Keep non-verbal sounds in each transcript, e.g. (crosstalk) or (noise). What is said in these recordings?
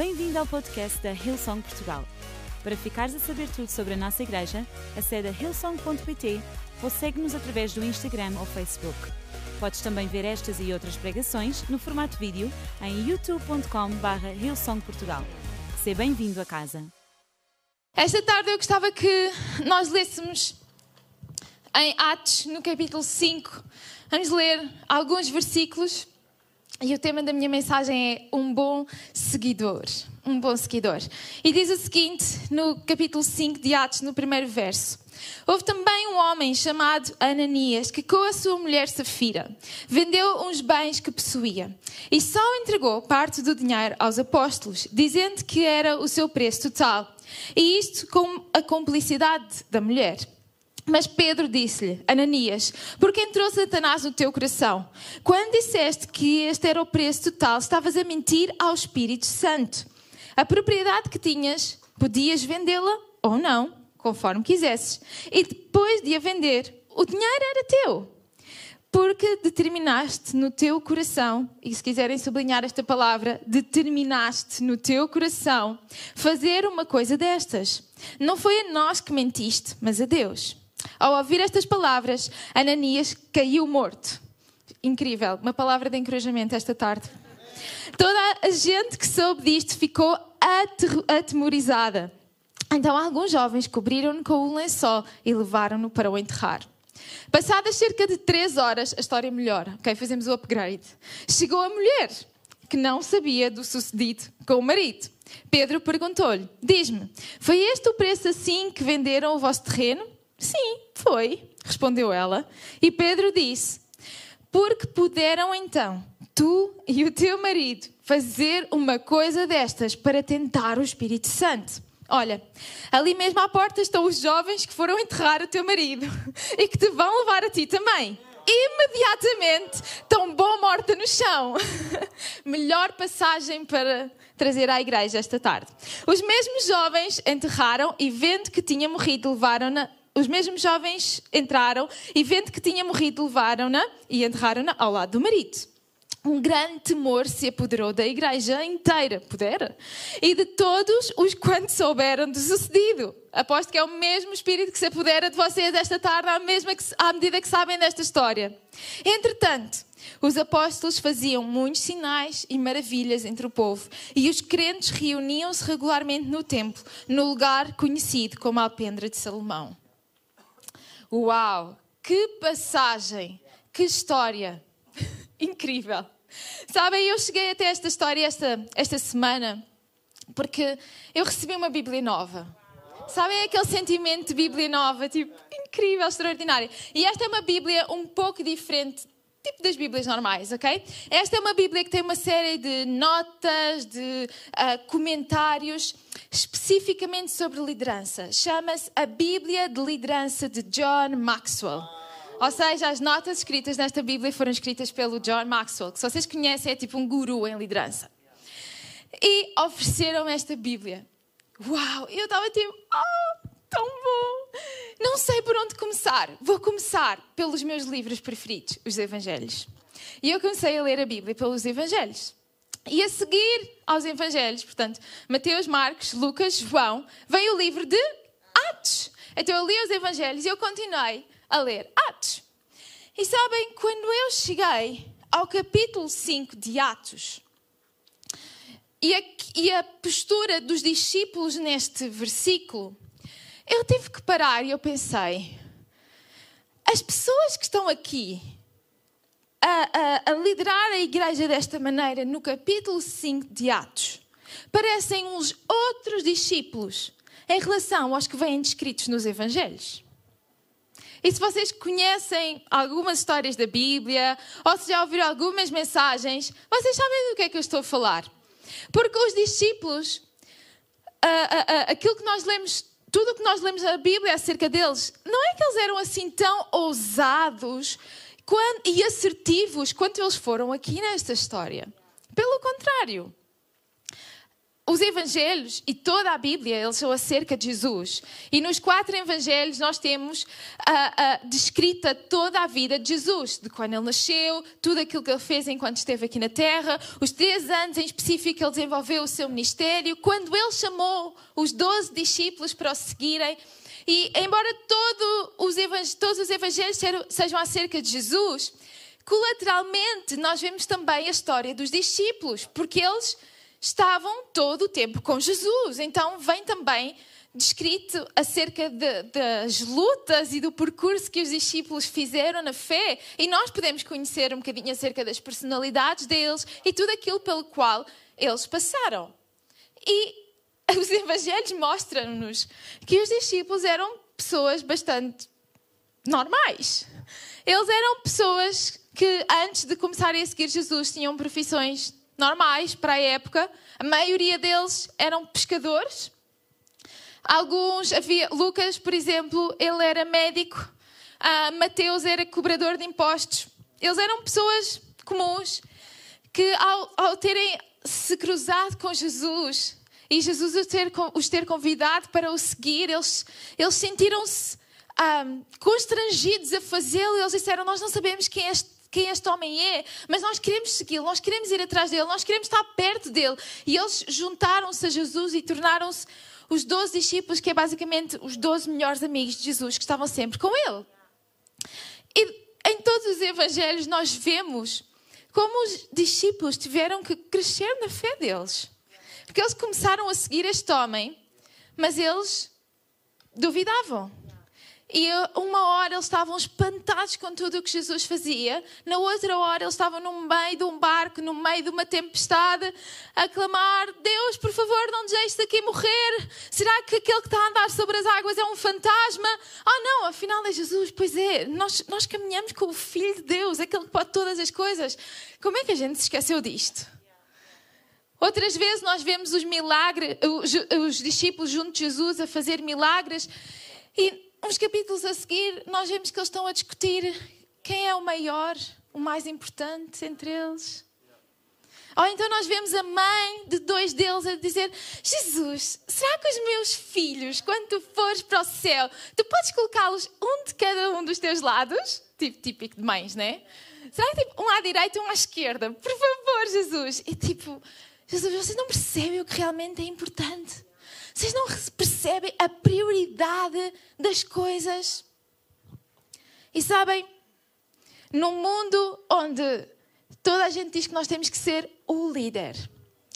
Bem-vindo ao podcast da Hillsong Portugal. Para ficares a saber tudo sobre a nossa igreja, acede a hillsong.pt ou segue-nos através do Instagram ou Facebook. Podes também ver estas e outras pregações no formato vídeo em youtube.com.br hillsongportugal. Seja bem-vindo a casa. Esta tarde eu gostava que nós lêssemos em Atos, no capítulo 5. Vamos ler alguns versículos e o tema da minha mensagem é um bom seguidor. Um bom seguidor. E diz o seguinte, no capítulo 5 de Atos, no primeiro verso. Houve também um homem chamado Ananias que, com a sua mulher Safira, vendeu uns bens que possuía e só entregou parte do dinheiro aos apóstolos, dizendo que era o seu preço total. E isto com a complicidade da mulher. Mas Pedro disse-lhe, Ananias, por que entrou Satanás no teu coração? Quando disseste que este era o preço total, estavas a mentir ao Espírito Santo. A propriedade que tinhas, podias vendê-la ou não, conforme quisesses. E depois de a vender, o dinheiro era teu. Porque determinaste no teu coração, e se quiserem sublinhar esta palavra, determinaste no teu coração fazer uma coisa destas. Não foi a nós que mentiste, mas a Deus. Ao ouvir estas palavras, Ananias caiu morto. Incrível, uma palavra de encorajamento esta tarde. Toda a gente que soube disto ficou atemorizada. Então alguns jovens cobriram-no com um lençol e levaram-no para o enterrar. Passadas cerca de três horas, a história melhora. Ok, fazemos o upgrade. Chegou a mulher, que não sabia do sucedido com o marido. Pedro perguntou-lhe: Diz-me, foi este o preço assim que venderam o vosso terreno? Sim, foi, respondeu ela. E Pedro disse: Porque puderam então tu e o teu marido fazer uma coisa destas para tentar o Espírito Santo. Olha, ali mesmo à porta estão os jovens que foram enterrar o teu marido (laughs) e que te vão levar a ti também. Imediatamente, tão bom morta no chão. (laughs) Melhor passagem para trazer à igreja esta tarde. Os mesmos jovens enterraram e, vendo que tinha morrido, levaram-na os mesmos jovens entraram e, vendo que tinha morrido, levaram-na e enterraram-na ao lado do marido. Um grande temor se apoderou da igreja inteira, pudera, e de todos os quantos souberam do sucedido. Aposto que é o mesmo espírito que se apodera de vocês esta tarde, à, mesma que, à medida que sabem desta história. Entretanto, os apóstolos faziam muitos sinais e maravilhas entre o povo, e os crentes reuniam-se regularmente no templo, no lugar conhecido como a Alpendre de Salomão. Uau! Que passagem! Que história! (laughs) Incrível! Sabem, eu cheguei até esta história esta, esta semana porque eu recebi uma Bíblia nova. Sabem aquele sentimento de Bíblia nova, tipo, incrível, extraordinário. E esta é uma Bíblia um pouco diferente tipo das Bíblias normais, ok? Esta é uma Bíblia que tem uma série de notas, de uh, comentários especificamente sobre liderança. Chama-se a Bíblia de Liderança de John Maxwell. Ou seja, as notas escritas nesta Bíblia foram escritas pelo John Maxwell, que se vocês conhecem é tipo um guru em liderança. E ofereceram esta Bíblia. Uau! Eu estava tipo, oh, tão bom! Não sei por onde começar. Vou começar pelos meus livros preferidos, os Evangelhos. E eu comecei a ler a Bíblia pelos Evangelhos. E a seguir aos Evangelhos, portanto, Mateus, Marcos, Lucas, João, vem o livro de Atos. Então eu li os Evangelhos e eu continuei a ler Atos. E sabem, quando eu cheguei ao capítulo 5 de Atos, e a, e a postura dos discípulos neste versículo, eu tive que parar e eu pensei: as pessoas que estão aqui a, a, a, liderar a igreja desta maneira no capítulo 5 de Atos parecem uns outros discípulos em relação aos que vêm descritos nos Evangelhos. E se vocês conhecem algumas histórias da Bíblia, ou se já ouviram algumas mensagens, vocês sabem do que é que eu estou a falar. Porque os discípulos, aquilo que nós lemos tudo o que nós lemos na Bíblia acerca deles, não é que eles eram assim tão ousados e assertivos quanto eles foram aqui nesta história. Pelo contrário, os evangelhos e toda a Bíblia, eles são acerca de Jesus. E nos quatro evangelhos nós temos uh, uh, descrita toda a vida de Jesus, de quando ele nasceu, tudo aquilo que ele fez enquanto esteve aqui na Terra, os três anos em específico que ele desenvolveu o seu ministério, quando ele chamou os doze discípulos para o seguirem. E embora todo os todos os evangelhos sejam acerca de Jesus, colateralmente nós vemos também a história dos discípulos, porque eles estavam todo o tempo com Jesus. Então vem também descrito acerca de, das lutas e do percurso que os discípulos fizeram na fé. E nós podemos conhecer um bocadinho acerca das personalidades deles e tudo aquilo pelo qual eles passaram. E (laughs) os evangelhos mostram-nos que os discípulos eram pessoas bastante normais. Eles eram pessoas que antes de começarem a seguir Jesus tinham profissões normais para a época. A maioria deles eram pescadores. Alguns havia Lucas, por exemplo, ele era médico. Uh, Mateus era cobrador de impostos. Eles eram pessoas comuns que ao, ao terem se cruzado com Jesus e Jesus os ter, os ter convidado para o seguir, eles, eles sentiram-se um, ah, constrangidos a fazê-lo. Eles disseram: Nós não sabemos quem é este quem este homem é, mas nós queremos segui-lo, nós queremos ir atrás dele, nós queremos estar perto dele. E eles juntaram-se a Jesus e tornaram-se os doze discípulos, que é basicamente os doze melhores amigos de Jesus, que estavam sempre com ele. E em todos os evangelhos nós vemos como os discípulos tiveram que crescer na fé deles. Porque eles começaram a seguir este homem, mas eles duvidavam. E uma hora eles estavam espantados com tudo o que Jesus fazia, na outra hora eles estavam no meio de um barco, no meio de uma tempestade, a clamar: Deus, por favor, não deixes aqui morrer. Será que aquele que está a andar sobre as águas é um fantasma? Ah, oh, não, afinal é Jesus. Pois é, nós, nós caminhamos com o Filho de Deus, aquele que pode todas as coisas. Como é que a gente se esqueceu disto? Outras vezes nós vemos os milagres, os, os discípulos junto de Jesus a fazer milagres e uns capítulos a seguir, nós vemos que eles estão a discutir quem é o maior, o mais importante entre eles. Ou então nós vemos a mãe de dois deles a dizer: Jesus, será que os meus filhos, quando tu fores para o céu, tu podes colocá-los um de cada um dos teus lados? Tipo, típico de mães, né? Será que tipo, um à direita e um à esquerda? Por favor, Jesus. E tipo, Jesus, vocês não percebem o que realmente é importante. Vocês não percebem a prioridade das coisas? E sabem, num mundo onde toda a gente diz que nós temos que ser o líder,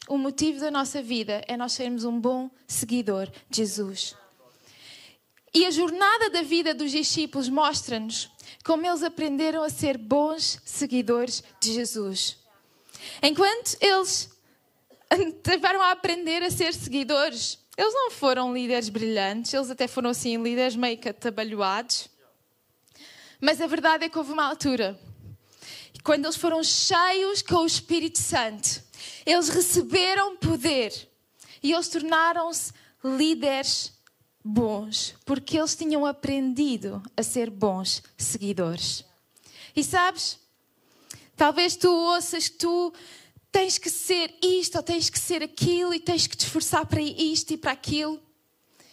o motivo da nossa vida é nós sermos um bom seguidor de Jesus. E a jornada da vida dos discípulos mostra-nos como eles aprenderam a ser bons seguidores de Jesus. Enquanto eles (laughs) tiveram a aprender a ser seguidores, eles não foram líderes brilhantes, eles até foram assim líderes meio que atabalhoados. Mas a verdade é que houve uma altura, quando eles foram cheios com o Espírito Santo, eles receberam poder e eles tornaram-se líderes bons, porque eles tinham aprendido a ser bons seguidores. E sabes, talvez tu ouças que tu tens que ser isto ou tens que ser aquilo e tens que te esforçar para isto e para aquilo.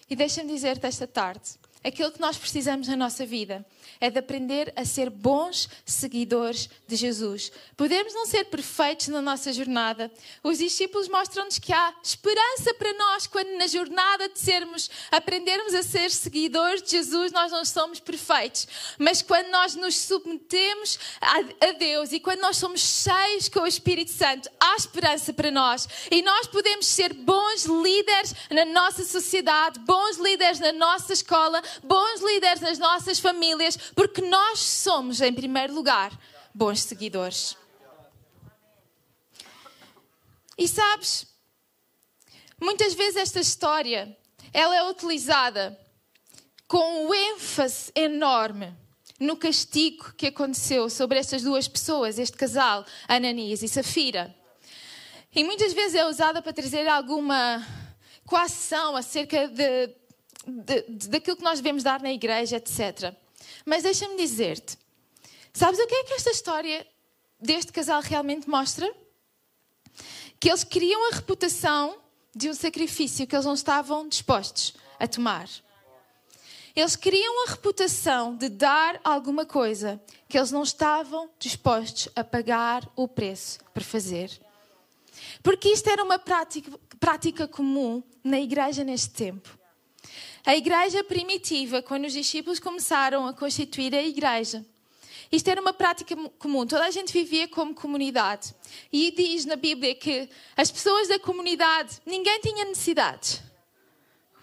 E deixa-me dizer-te esta tarde: aquilo que nós precisamos na nossa vida é de aprender a ser bons seguidores de Jesus. Podemos não ser perfeitos na nossa jornada. Os discípulos mostram-nos que há esperança para nós quando na jornada de sermos, aprendermos a ser seguidores de Jesus, nós não somos perfeitos. Mas quando nós nos submetemos a Deus e quando nós somos cheios com o Espírito Santo, há esperança para nós. E nós podemos ser bons líderes na nossa sociedade, bons líderes na nossa escola, bons líderes nas nossas famílias, porque nós somos, em primeiro lugar, bons seguidores. E sabes, muitas vezes esta história, ela é utilizada com um ênfase enorme no castigo que aconteceu sobre estas duas pessoas, este casal, Ananias e Safira. E muitas vezes é usada para trazer alguma coação acerca de, de, de, daquilo que nós devemos dar na igreja, etc. Mas deixa-me dizer-te: sabes o que é que esta história deste casal realmente mostra? Que eles criam a reputação de um sacrifício que eles não estavam dispostos a tomar. Eles queriam a reputação de dar alguma coisa que eles não estavam dispostos a pagar o preço para fazer. Porque isto era uma prática, prática comum na igreja neste tempo. A igreja primitiva, quando os discípulos começaram a constituir a igreja, isto era uma prática comum, toda a gente vivia como comunidade. E diz na Bíblia que as pessoas da comunidade, ninguém tinha necessidades.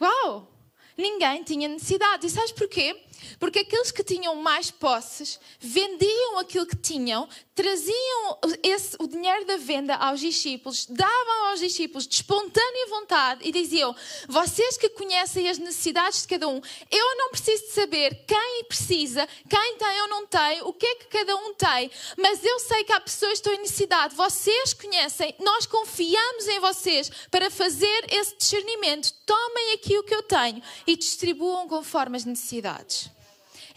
Uau! Ninguém tinha necessidade. E sabes porquê? Porque aqueles que tinham mais posses vendiam aquilo que tinham, traziam esse, o dinheiro da venda aos discípulos, davam aos discípulos de espontânea vontade e diziam: Vocês que conhecem as necessidades de cada um, eu não preciso de saber quem precisa, quem tem ou não tem, o que é que cada um tem, mas eu sei que há pessoas que estão em necessidade. Vocês conhecem, nós confiamos em vocês para fazer esse discernimento. Tomem aqui o que eu tenho e distribuam conforme as necessidades.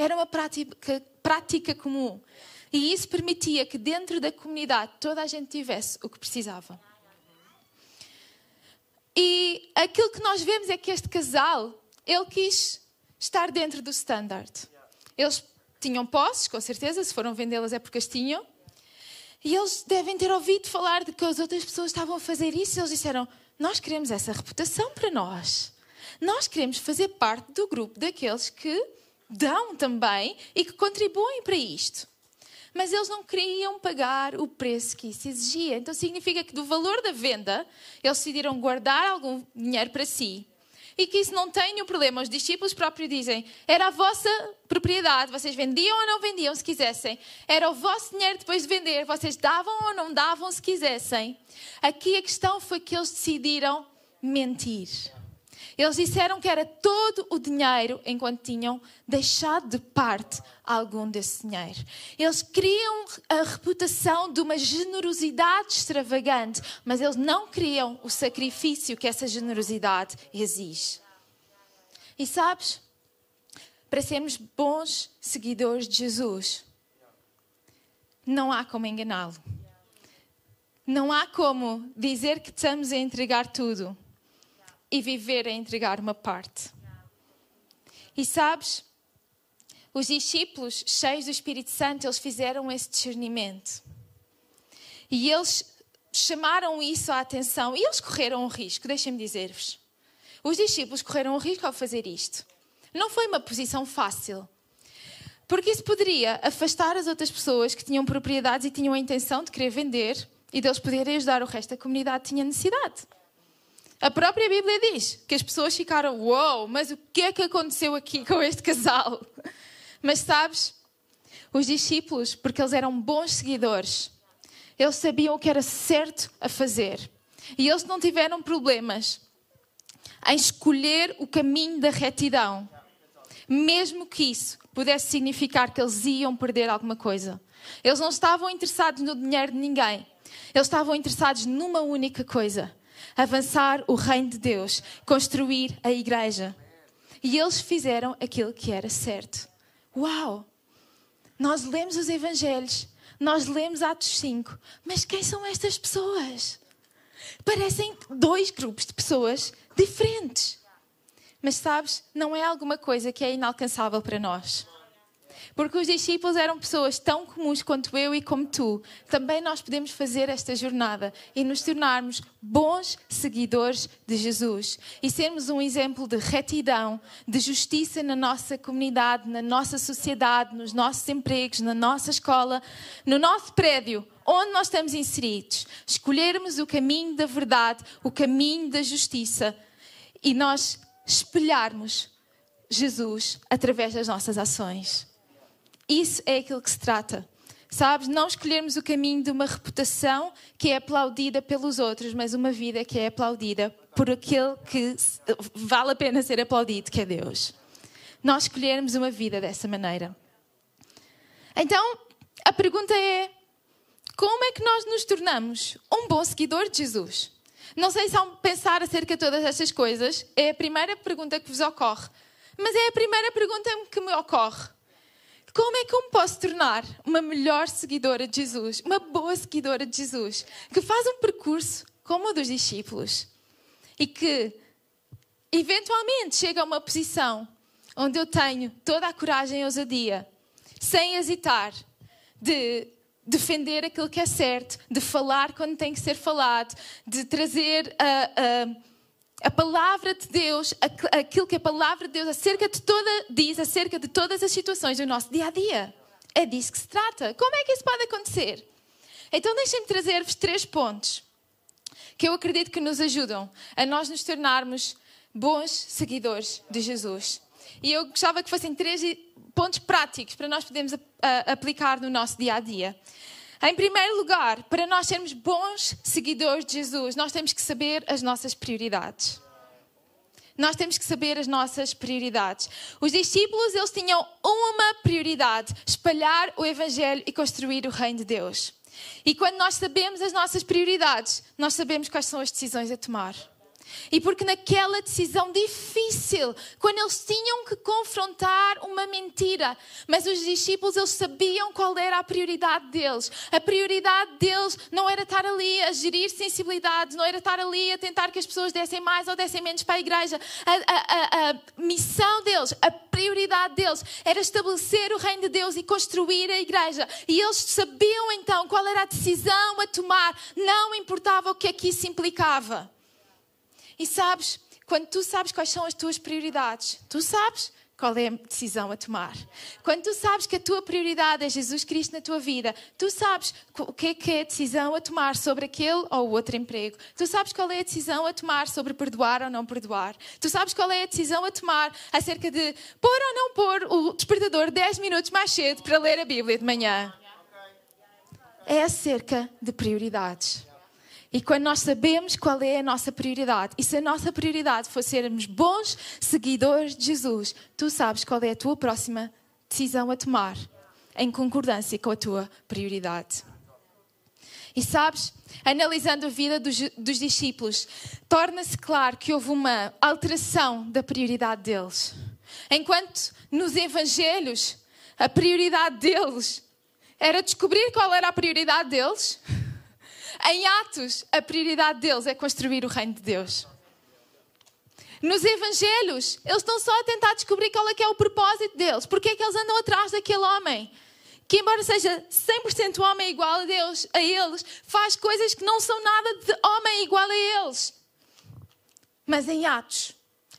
Era uma prática, prática comum. E isso permitia que dentro da comunidade toda a gente tivesse o que precisava. E aquilo que nós vemos é que este casal, ele quis estar dentro do standard. Eles tinham posses, com certeza, se foram vendê-las é porque as tinham. E eles devem ter ouvido falar de que as outras pessoas estavam a fazer isso. E eles disseram: Nós queremos essa reputação para nós. Nós queremos fazer parte do grupo daqueles que dão também e que contribuem para isto. Mas eles não queriam pagar o preço que isso exigia. Então significa que do valor da venda, eles decidiram guardar algum dinheiro para si. E que isso não tem nenhum problema. Os discípulos próprios dizem: era a vossa propriedade, vocês vendiam ou não vendiam se quisessem. Era o vosso dinheiro depois de vender, vocês davam ou não davam se quisessem. Aqui a questão foi que eles decidiram mentir. Eles disseram que era todo o dinheiro enquanto tinham deixado de parte algum desse dinheiro. Eles queriam a reputação de uma generosidade extravagante, mas eles não queriam o sacrifício que essa generosidade exige. E sabes, para sermos bons seguidores de Jesus, não há como enganá-lo. Não há como dizer que estamos a entregar tudo e viver a entregar uma parte. E sabes, os discípulos, cheios do Espírito Santo, eles fizeram esse discernimento. E eles chamaram isso à atenção e eles correram um risco, deixem-me dizer-vos. Os discípulos correram um risco ao fazer isto. Não foi uma posição fácil. Porque isso poderia afastar as outras pessoas que tinham propriedades e tinham a intenção de querer vender e deles poderem ajudar o resto da comunidade que tinha necessidade. A própria Bíblia diz que as pessoas ficaram, uou, wow, mas o que é que aconteceu aqui com este casal? Mas sabes, os discípulos, porque eles eram bons seguidores, eles sabiam o que era certo a fazer. E eles não tiveram problemas em escolher o caminho da retidão, mesmo que isso pudesse significar que eles iam perder alguma coisa. Eles não estavam interessados no dinheiro de ninguém, eles estavam interessados numa única coisa: avançar o reino de Deus, construir a igreja. E eles fizeram aquilo que era certo. Uau! Nós lemos os Evangelhos, nós lemos Atos 5, mas quem são estas pessoas? Parecem dois grupos de pessoas diferentes. Mas sabes, não é alguma coisa que é inalcançável para nós. Porque os discípulos eram pessoas tão comuns quanto eu e como tu. Também nós podemos fazer esta jornada e nos tornarmos bons seguidores de Jesus e sermos um exemplo de retidão, de justiça na nossa comunidade, na nossa sociedade, nos nossos empregos, na nossa escola, no nosso prédio, onde nós estamos inseridos. Escolhermos o caminho da verdade, o caminho da justiça e nós espelharmos Jesus através das nossas ações. Isso é aquilo que se trata. Sabes, não escolhermos o caminho de uma reputação que é aplaudida pelos outros, mas uma vida que é aplaudida por aquele que vale a pena ser aplaudido, que é Deus. Nós escolhermos uma vida dessa maneira. Então, a pergunta é: como é que nós nos tornamos um bom seguidor de Jesus? Não sei se ao pensar acerca de todas estas coisas, é a primeira pergunta que vos ocorre, mas é a primeira pergunta que me ocorre. Como é que eu me posso tornar uma melhor seguidora de Jesus, uma boa seguidora de Jesus, que faz um percurso como o dos discípulos? e que eventualmente chega a uma posição onde eu tenho toda a coragem e ousadia, sem hesitar, de defender aquilo que é certo, de falar quando tem que ser falado, de trazer a, a, a palavra de Deus, aquilo que a palavra de Deus acerca de toda, diz acerca de todas as situações do nosso dia a dia. É disso que se trata. Como é que isso pode acontecer? Então deixem-me trazer-vos três pontos que eu acredito que nos ajudam a nós nos tornarmos bons seguidores de Jesus. E eu gostava que fossem três pontos práticos para nós podermos aplicar no nosso dia a dia. Em primeiro lugar, para nós sermos bons seguidores de Jesus, nós temos que saber as nossas prioridades. Nós temos que saber as nossas prioridades. Os discípulos, eles tinham uma prioridade: espalhar o evangelho e construir o reino de Deus. E quando nós sabemos as nossas prioridades, nós sabemos quais são as decisões a tomar. E porque naquela decisão difícil, quando eles tinham que confrontar uma mentira, mas os discípulos eles sabiam qual era a prioridade deles. A prioridade deles não era estar ali a gerir sensibilidades, não era estar ali a tentar que as pessoas dessem mais ou dessem menos para a igreja. A, a, a, a missão deles, a prioridade deles era estabelecer o reino de Deus e construir a igreja. E eles sabiam então qual era a decisão a tomar, não importava o que aqui se implicava. E sabes, quando tu sabes quais são as tuas prioridades, tu sabes qual é a decisão a tomar. Quando tu sabes que a tua prioridade é Jesus Cristo na tua vida, tu sabes o que é que é a decisão a tomar sobre aquele ou outro emprego. Tu sabes qual é a decisão a tomar sobre perdoar ou não perdoar. Tu sabes qual é a decisão a tomar acerca de pôr ou não pôr o despertador 10 minutos mais cedo para ler a Bíblia de manhã. É acerca de prioridades. E quando nós sabemos qual é a nossa prioridade, e se a nossa prioridade for sermos bons seguidores de Jesus, tu sabes qual é a tua próxima decisão a tomar, em concordância com a tua prioridade. E sabes, analisando a vida dos, dos discípulos, torna-se claro que houve uma alteração da prioridade deles. Enquanto nos Evangelhos, a prioridade deles era descobrir qual era a prioridade deles em Atos, a prioridade deles é construir o reino de Deus. Nos Evangelhos, eles estão só a tentar descobrir qual é que é o propósito deles. Porque é que eles andam atrás daquele homem? Que, embora seja 100% homem igual a Deus, a eles, faz coisas que não são nada de homem igual a eles. Mas em Atos,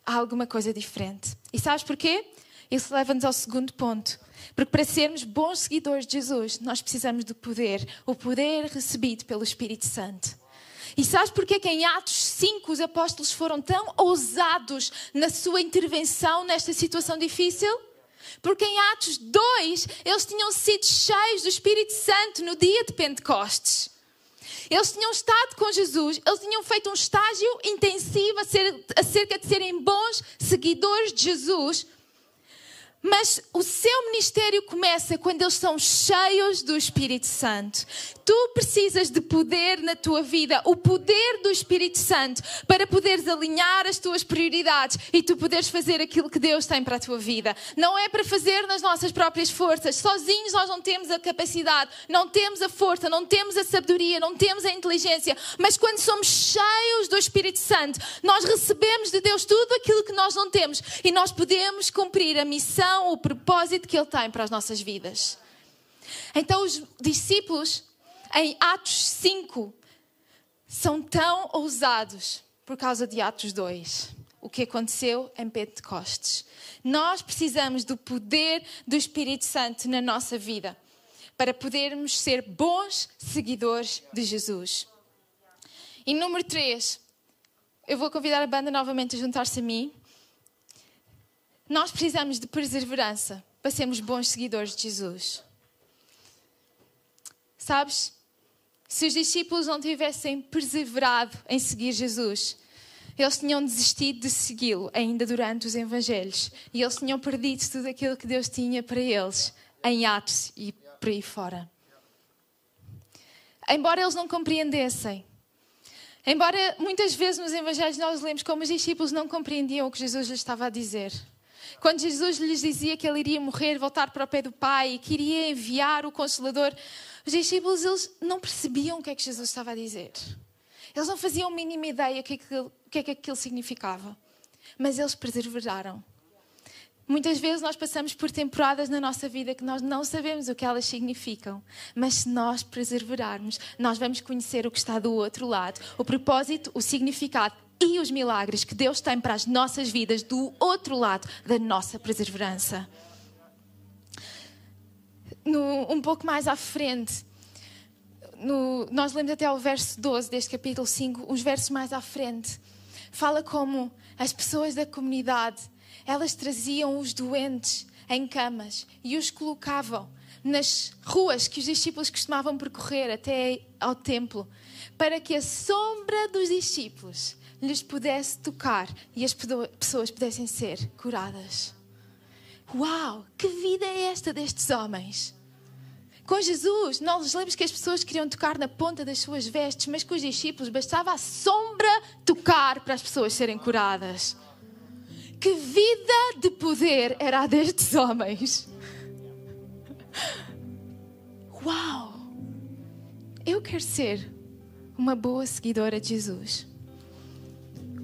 há alguma coisa diferente. E sabes porquê? Isso leva-nos ao segundo ponto. Porque para sermos bons seguidores de Jesus, nós precisamos do poder, o poder recebido pelo Espírito Santo. E sabes porquê que em Atos 5 os apóstolos foram tão ousados na sua intervenção nesta situação difícil? Porque em Atos 2 eles tinham sido cheios do Espírito Santo no dia de Pentecostes. Eles tinham estado com Jesus, eles tinham feito um estágio intensivo acerca de serem bons seguidores de Jesus mas o seu ministério começa quando eles são cheios do Espírito Santo. Tu precisas de poder na tua vida, o poder do Espírito Santo, para poderes alinhar as tuas prioridades e tu poderes fazer aquilo que Deus tem para a tua vida. Não é para fazer nas nossas próprias forças. Sozinhos nós não temos a capacidade, não temos a força, não temos a sabedoria, não temos a inteligência. Mas quando somos cheios do Espírito Santo, nós recebemos de Deus tudo aquilo que nós não temos e nós podemos cumprir a missão missão, o propósito que Ele tem para as nossas vidas. Então, os discípulos, em Atos 5, são tão ousados por causa de Atos 2. O que aconteceu em Pentecostes. Nós precisamos do poder do Espírito Santo na nossa vida para podermos ser bons seguidores de Jesus. E número 3, eu vou convidar a banda novamente a juntar-se a mim. Nós precisamos de perseverança para sermos bons seguidores de Jesus. Sabes? Se os discípulos não tivessem perseverado em seguir Jesus, eles tinham desistido de segui-lo ainda durante os evangelhos e eles tinham perdido tudo aquilo que Deus tinha para eles em Atos e por aí fora. Embora eles não compreendessem, embora muitas vezes nos evangelhos nós lemos como os discípulos não compreendiam o que Jesus lhes estava a dizer. Quando Jesus lhes dizia que ele iria morrer, voltar para o pé do Pai e que iria enviar o Consolador, os discípulos eles não percebiam o que é que Jesus estava a dizer. Eles não faziam a mínima ideia o que, é que, o que é que aquilo significava. Mas eles perseveraram. Muitas vezes nós passamos por temporadas na nossa vida que nós não sabemos o que elas significam, mas se nós perseverarmos, nós vamos conhecer o que está do outro lado, o propósito, o significado e os milagres que Deus tem para as nossas vidas do outro lado da nossa perseverança. No, um pouco mais à frente, no, nós lemos até o verso 12 deste capítulo 5, os versos mais à frente, fala como as pessoas da comunidade elas traziam os doentes em camas e os colocavam nas ruas que os discípulos costumavam percorrer até ao templo, para que a sombra dos discípulos lhes pudesse tocar e as pessoas pudessem ser curadas. Uau, que vida é esta destes homens? Com Jesus, nós lemos que as pessoas queriam tocar na ponta das suas vestes, mas com os discípulos bastava a sombra tocar para as pessoas serem curadas. Que vida de poder era a destes homens! Uau! Eu quero ser uma boa seguidora de Jesus.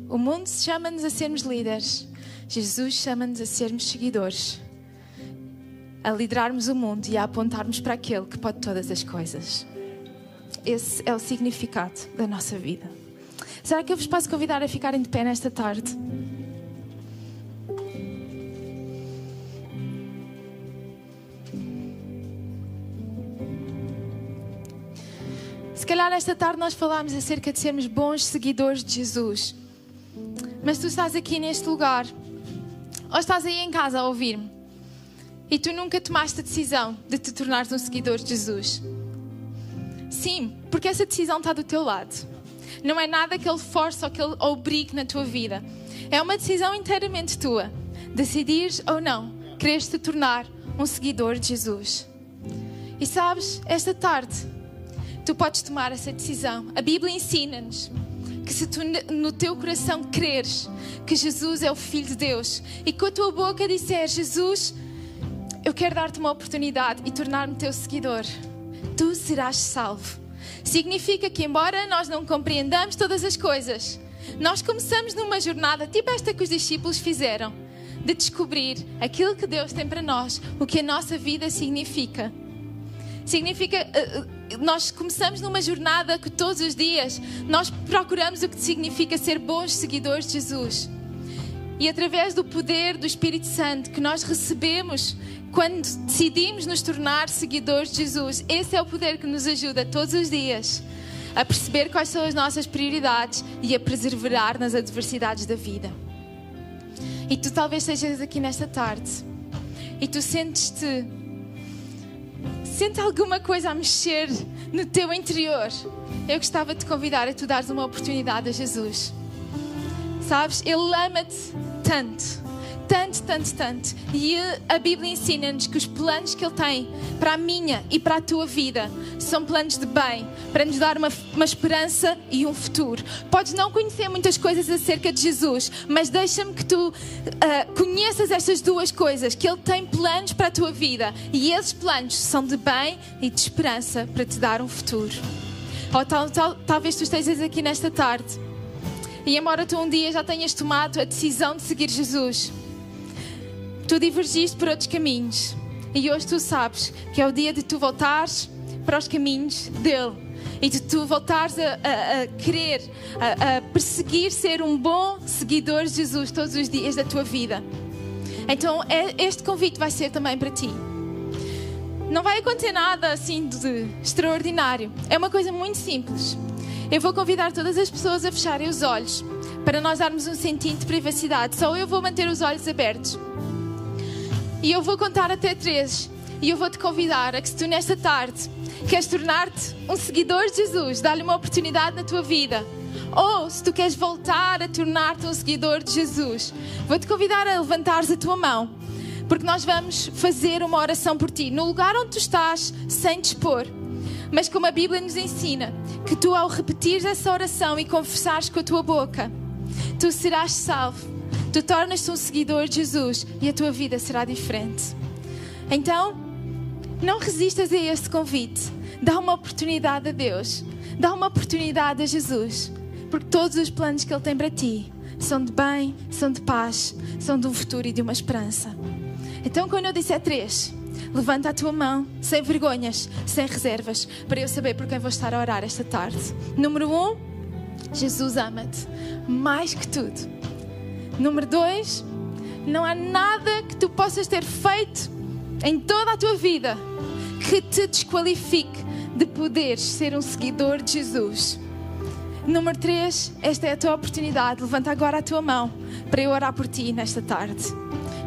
O mundo chama-nos a sermos líderes. Jesus chama-nos a sermos seguidores. A liderarmos o mundo e a apontarmos para aquele que pode todas as coisas. Esse é o significado da nossa vida. Será que eu vos posso convidar a ficarem de pé nesta tarde? calhar esta tarde nós falámos acerca de sermos bons seguidores de Jesus. Mas tu estás aqui neste lugar, ou estás aí em casa a ouvir-me, e tu nunca tomaste a decisão de te tornares um seguidor de Jesus. Sim, porque essa decisão está do teu lado. Não é nada que ele force ou que ele obrigue na tua vida. É uma decisão inteiramente tua. Decidir ou não, quereres te tornar um seguidor de Jesus. E sabes, esta tarde tu podes tomar essa decisão. A Bíblia ensina-nos que se tu no teu coração creres que Jesus é o Filho de Deus e com a tua boca disser Jesus, eu quero dar-te uma oportunidade e tornar-me teu seguidor, tu serás salvo. Significa que, embora nós não compreendamos todas as coisas, nós começamos numa jornada tipo esta que os discípulos fizeram, de descobrir aquilo que Deus tem para nós, o que a nossa vida significa. Significa. Nós começamos numa jornada que todos os dias nós procuramos o que significa ser bons seguidores de Jesus. E através do poder do Espírito Santo que nós recebemos quando decidimos nos tornar seguidores de Jesus, esse é o poder que nos ajuda todos os dias a perceber quais são as nossas prioridades e a perseverar nas adversidades da vida. E tu talvez estejas aqui nesta tarde e tu sentes-te sente alguma coisa a mexer no teu interior, eu gostava de te convidar a tu dares uma oportunidade a Jesus. Sabes, Ele ama-te tanto, tanto, tanto, tanto. E a Bíblia ensina-nos que os planos que Ele tem para a minha e para a tua vida são planos de bem, para nos dar uma, uma esperança e um futuro. Podes não conhecer muitas coisas acerca de Jesus, mas deixa-me que tu uh, conheças estas duas coisas: que Ele tem planos para a tua vida e esses planos são de bem e de esperança para te dar um futuro. Ou tal, tal, talvez tu estejas aqui nesta tarde e, embora tu um dia já tenhas tomado a decisão de seguir Jesus, tu divergiste por outros caminhos. E hoje tu sabes que é o dia de tu voltares para os caminhos dele e de tu voltares a, a, a querer, a, a, perseguir ser um bom seguidor de Jesus todos os dias da tua vida. Então, é, este convite vai ser também para ti. Não vai acontecer nada assim de extraordinário. É uma coisa muito simples. Eu vou convidar todas as pessoas a fecharem os olhos para nós darmos um sentido de privacidade. Só eu vou manter os olhos abertos. E eu vou contar até três. E eu vou te convidar a que, se tu nesta tarde queres tornar-te um seguidor de Jesus, dá-lhe uma oportunidade na tua vida. Ou se tu queres voltar a tornar-te um seguidor de Jesus, vou-te convidar a levantares a tua mão, porque nós vamos fazer uma oração por ti, no lugar onde tu estás, sem dispor. Mas como a Bíblia nos ensina, que tu ao repetir essa oração e confessares com a tua boca, tu serás salvo tu tornas-te um seguidor de Jesus e a tua vida será diferente. Então, não resistas a este convite. Dá uma oportunidade a Deus. Dá uma oportunidade a Jesus. Porque todos os planos que Ele tem para ti são de bem, são de paz, são de um futuro e de uma esperança. Então, quando eu disser três, levanta a tua mão, sem vergonhas, sem reservas, para eu saber por quem vou estar a orar esta tarde. Número um, Jesus ama-te mais que tudo. Número dois, não há nada que tu possas ter feito em toda a tua vida que te desqualifique de poderes ser um seguidor de Jesus. Número 3, esta é a tua oportunidade. Levanta agora a tua mão para eu orar por ti nesta tarde.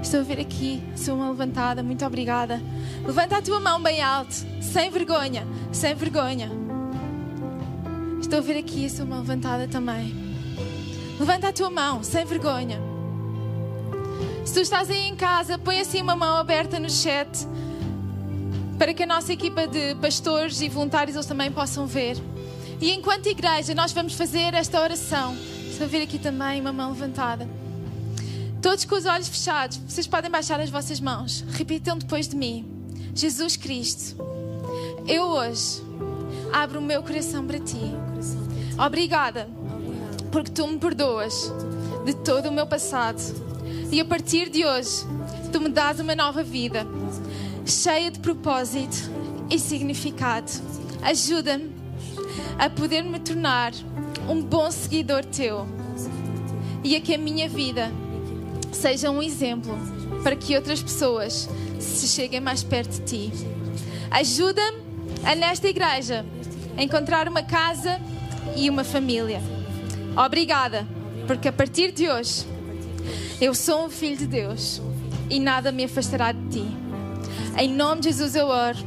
Estou a ver aqui, sou uma levantada, muito obrigada. Levanta a tua mão bem alto, sem vergonha, sem vergonha. Estou a ver aqui, sou uma levantada também. Levanta a tua mão, sem vergonha. Se tu estás aí em casa, põe assim uma mão aberta no chat para que a nossa equipa de pastores e voluntários eles também possam ver. E enquanto igreja, nós vamos fazer esta oração. Estou a ver aqui também uma mão levantada. Todos com os olhos fechados, vocês podem baixar as vossas mãos. Repitam depois de mim. Jesus Cristo, eu hoje abro o meu coração para ti. Obrigada, porque tu me perdoas de todo o meu passado. E a partir de hoje, tu me dás uma nova vida cheia de propósito e significado. Ajuda-me a poder me tornar um bom seguidor teu e a que a minha vida seja um exemplo para que outras pessoas se cheguem mais perto de ti. Ajuda-me a nesta igreja encontrar uma casa e uma família. Obrigada, porque a partir de hoje eu sou um filho de Deus e nada me afastará de ti. Em nome de Jesus eu oro.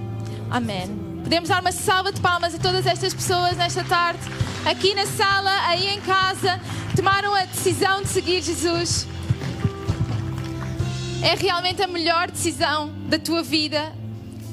Amém. Podemos dar uma salva de palmas a todas estas pessoas nesta tarde, aqui na sala, aí em casa, tomaram a decisão de seguir Jesus. É realmente a melhor decisão da tua vida.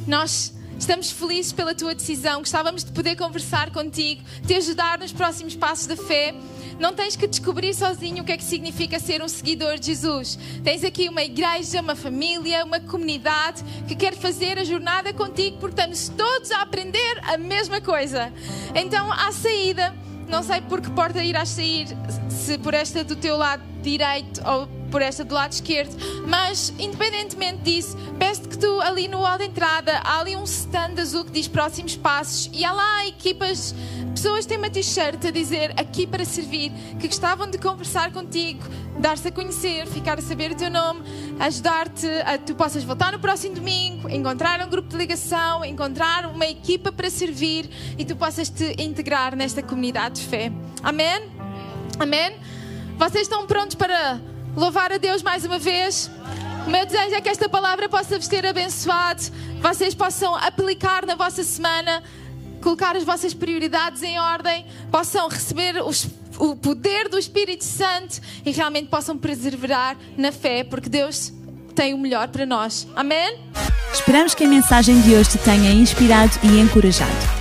Nós estamos felizes pela tua decisão. Gostávamos de poder conversar contigo, te ajudar nos próximos passos da fé. Não tens que descobrir sozinho o que é que significa ser um seguidor de Jesus. Tens aqui uma igreja, uma família, uma comunidade que quer fazer a jornada contigo, porque estamos todos a aprender a mesma coisa. Então, à saída, não sei por que porta irás sair, se por esta do teu lado direito ou por esta do lado esquerdo, mas independentemente disso, peço que tu ali no hall de entrada há ali um stand azul que diz próximos passos e há lá equipas, pessoas têm uma t-shirt a dizer aqui para servir, que gostavam de conversar contigo, dar-se a conhecer, ficar a saber o teu nome, ajudar-te a tu possas voltar no próximo domingo, encontrar um grupo de ligação, encontrar uma equipa para servir e tu possas te integrar nesta comunidade de fé. Amém? Amém? Vocês estão prontos para louvar a Deus mais uma vez. O meu desejo é que esta palavra possa vos ter abençoado, vocês possam aplicar na vossa semana, colocar as vossas prioridades em ordem, possam receber os, o poder do Espírito Santo e realmente possam perseverar na fé, porque Deus tem o melhor para nós. Amém? Esperamos que a mensagem de hoje te tenha inspirado e encorajado.